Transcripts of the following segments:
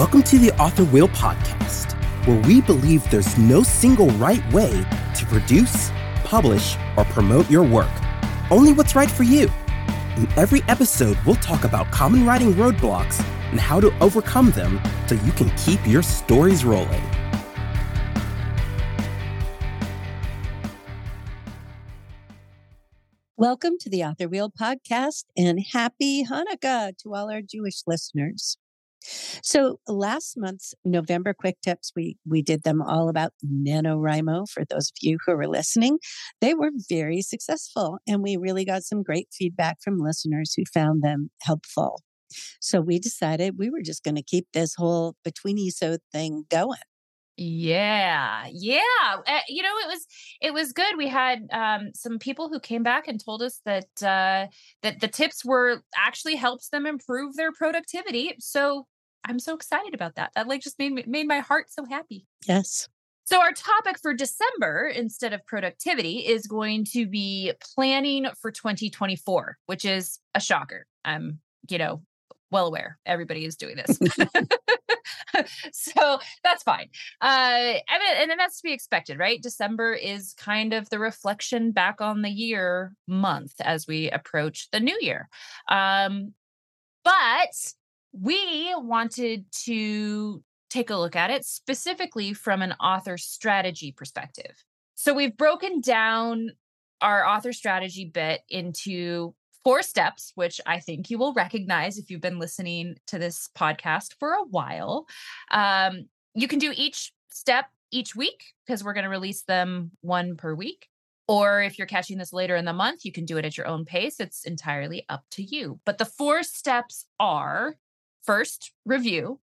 Welcome to the Author Wheel Podcast, where we believe there's no single right way to produce, publish, or promote your work, only what's right for you. In every episode, we'll talk about common writing roadblocks and how to overcome them so you can keep your stories rolling. Welcome to the Author Wheel podcast and happy Hanukkah to all our Jewish listeners. So last month's November quick tips, we we did them all about NaNoWriMo for those of you who are listening. They were very successful and we really got some great feedback from listeners who found them helpful. So we decided we were just going to keep this whole between ESO thing going. Yeah. Yeah. Uh, you know, it was it was good. We had um some people who came back and told us that uh that the tips were actually helps them improve their productivity. So I'm so excited about that. That like just made me made my heart so happy. Yes. So our topic for December instead of productivity is going to be planning for 2024, which is a shocker. I'm, you know, well aware everybody is doing this. so that's fine. Uh, I mean, and then that's to be expected, right? December is kind of the reflection back on the year month as we approach the new year. Um, but we wanted to take a look at it specifically from an author strategy perspective. So we've broken down our author strategy bit into four steps, which I think you will recognize if you've been listening to this podcast for a while. Um, you can do each step each week because we're going to release them one per week. Or if you're catching this later in the month, you can do it at your own pace. It's entirely up to you. But the four steps are first, review,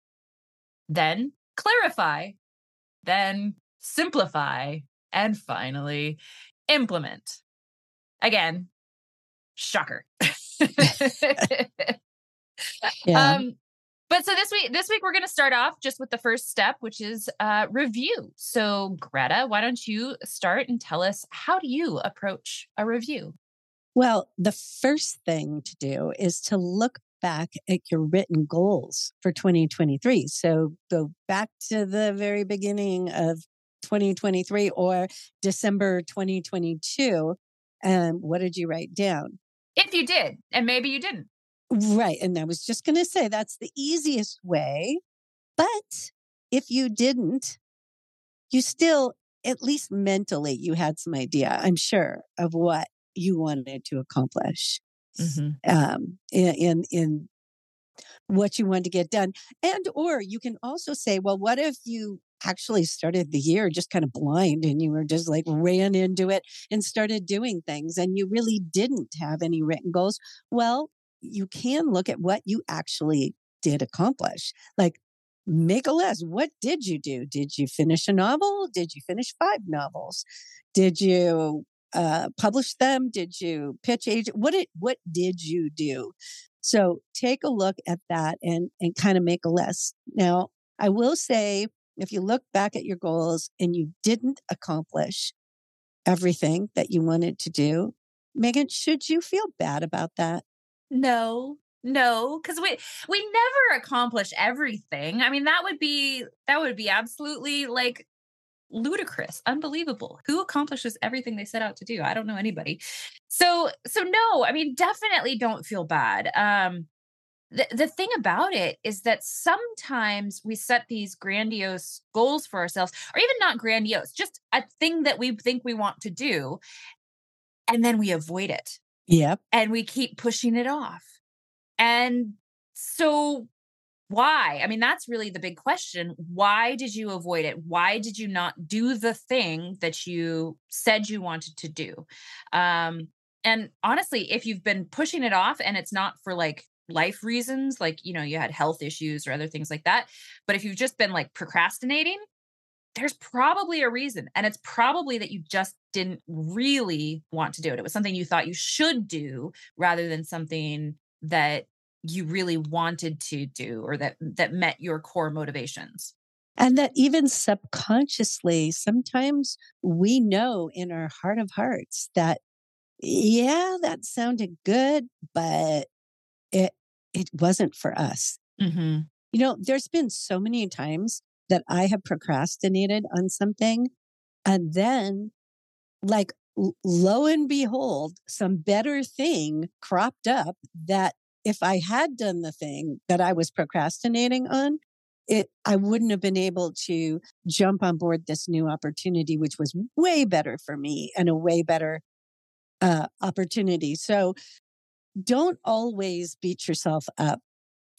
then clarify, then simplify, and finally implement. Again, shocker. Yeah. Um, but so this week, this week we're going to start off just with the first step, which is uh, review. So Greta, why don't you start and tell us how do you approach a review? Well, the first thing to do is to look back at your written goals for 2023. So go back to the very beginning of 2023 or December 2022. And what did you write down? If you did, and maybe you didn't. Right. And I was just going to say that's the easiest way. But if you didn't, you still, at least mentally, you had some idea, I'm sure, of what you wanted to accomplish um, in, in, in what you wanted to get done. And, or you can also say, well, what if you actually started the year just kind of blind and you were just like ran into it and started doing things and you really didn't have any written goals? Well, you can look at what you actually did accomplish. Like, make a list. What did you do? Did you finish a novel? Did you finish five novels? Did you uh, publish them? Did you pitch agent? What did what did you do? So take a look at that and and kind of make a list. Now, I will say, if you look back at your goals and you didn't accomplish everything that you wanted to do, Megan, should you feel bad about that? No, no, because we we never accomplish everything. I mean, that would be that would be absolutely like ludicrous, unbelievable. Who accomplishes everything they set out to do? I don't know anybody. So so no, I mean, definitely don't feel bad. Um the, the thing about it is that sometimes we set these grandiose goals for ourselves, or even not grandiose, just a thing that we think we want to do, and then we avoid it Yep. and we keep pushing it off. And so, why? I mean, that's really the big question. Why did you avoid it? Why did you not do the thing that you said you wanted to do? Um, and honestly, if you've been pushing it off and it's not for like life reasons, like, you know, you had health issues or other things like that, but if you've just been like procrastinating, there's probably a reason. And it's probably that you just didn't really want to do it. It was something you thought you should do rather than something that you really wanted to do or that that met your core motivations. And that even subconsciously, sometimes we know in our heart of hearts that, yeah, that sounded good, but it it wasn't for us. Mm-hmm. You know, there's been so many times that I have procrastinated on something and then like lo and behold, some better thing cropped up that if I had done the thing that I was procrastinating on, it I wouldn't have been able to jump on board this new opportunity, which was way better for me and a way better uh, opportunity. So don't always beat yourself up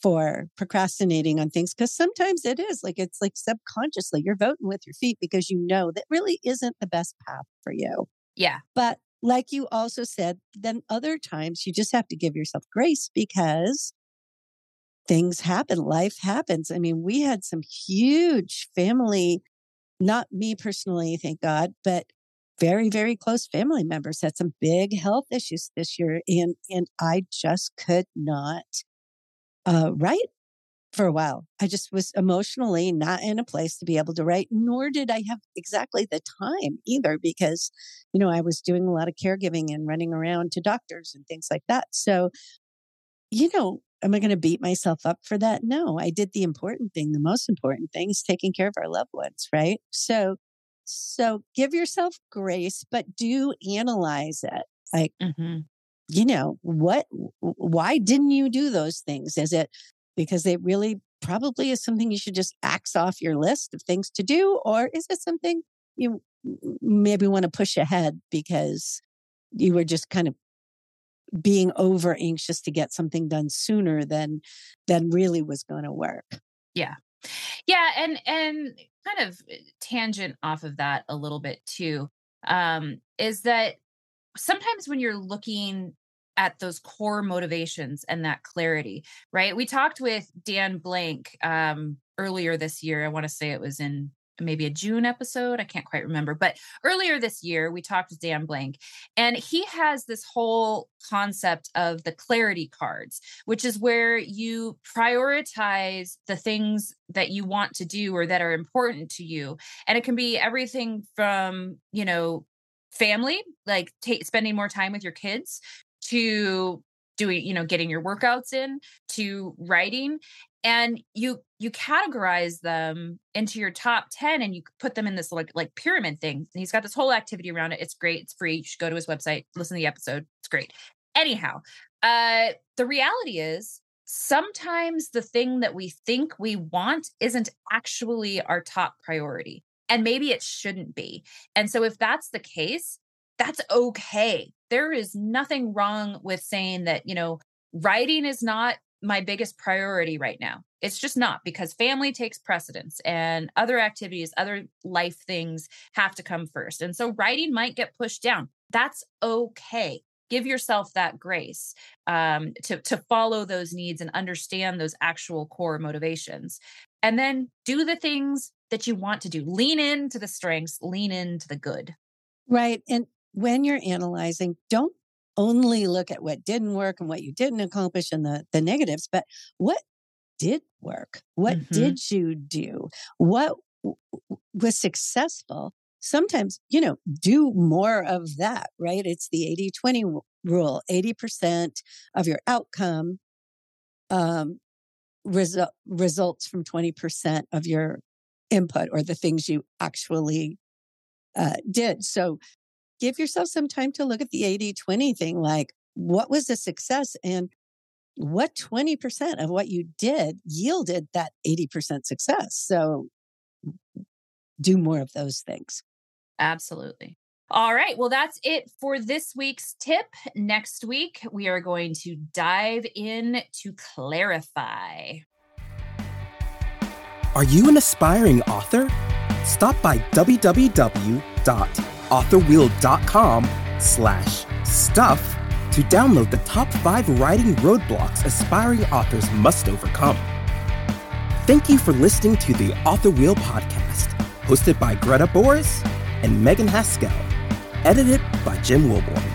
for procrastinating on things because sometimes it is like it's like subconsciously you're voting with your feet because you know that really isn't the best path for you. Yeah. But like you also said, then other times you just have to give yourself grace because things happen, life happens. I mean, we had some huge family, not me personally, thank God, but very, very close family members had some big health issues this year. And, and I just could not uh, write for a while. I just was emotionally not in a place to be able to write, nor did I have exactly the time either because, you know, I was doing a lot of caregiving and running around to doctors and things like that. So, you know, am I going to beat myself up for that? No, I did the important thing. The most important thing is taking care of our loved ones, right? So, so give yourself grace, but do analyze it. Like, mm-hmm. you know, what, why didn't you do those things? Is it because it really probably is something you should just axe off your list of things to do? Or is it something you maybe want to push ahead because you were just kind of being over anxious to get something done sooner than than really was going to work yeah yeah and and kind of eh, tangent off of that a little bit too um is that sometimes when you're looking at those core motivations and that clarity right? We talked with dan blank um earlier this year i want to say it was in maybe a June episode. I can't quite remember. But earlier this year, we talked with Dan Blank, and he has this whole concept of the clarity cards, which is where you prioritize the things that you want to do or that are important to you. And it can be everything from, you know, family, like t- spending more time with your kids, to doing you know getting your workouts in to writing and you you categorize them into your top 10 and you put them in this like like pyramid thing and he's got this whole activity around it it's great it's free you should go to his website listen to the episode it's great. Anyhow uh the reality is sometimes the thing that we think we want isn't actually our top priority and maybe it shouldn't be and so if that's the case that's okay. There is nothing wrong with saying that you know writing is not my biggest priority right now. It's just not because family takes precedence and other activities, other life things have to come first. And so writing might get pushed down. That's okay. Give yourself that grace um, to, to follow those needs and understand those actual core motivations. And then do the things that you want to do. Lean into the strengths, lean into the good. Right. And when you're analyzing, don't only look at what didn't work and what you didn't accomplish and the, the negatives, but what did work? What mm-hmm. did you do? What w- was successful? Sometimes, you know, do more of that, right? It's the 80 20 rule 80% of your outcome um, resu- results from 20% of your input or the things you actually uh, did. So give yourself some time to look at the 80 20 thing like what was the success and what 20% of what you did yielded that 80% success so do more of those things absolutely all right. Well, that's it for this week's tip. Next week, we are going to dive in to clarify. Are you an aspiring author? Stop by www authorwheel.com slash stuff to download the top five writing roadblocks aspiring authors must overcome. Thank you for listening to the Author Wheel podcast, hosted by Greta Boris and Megan Haskell, edited by Jim Wilborn.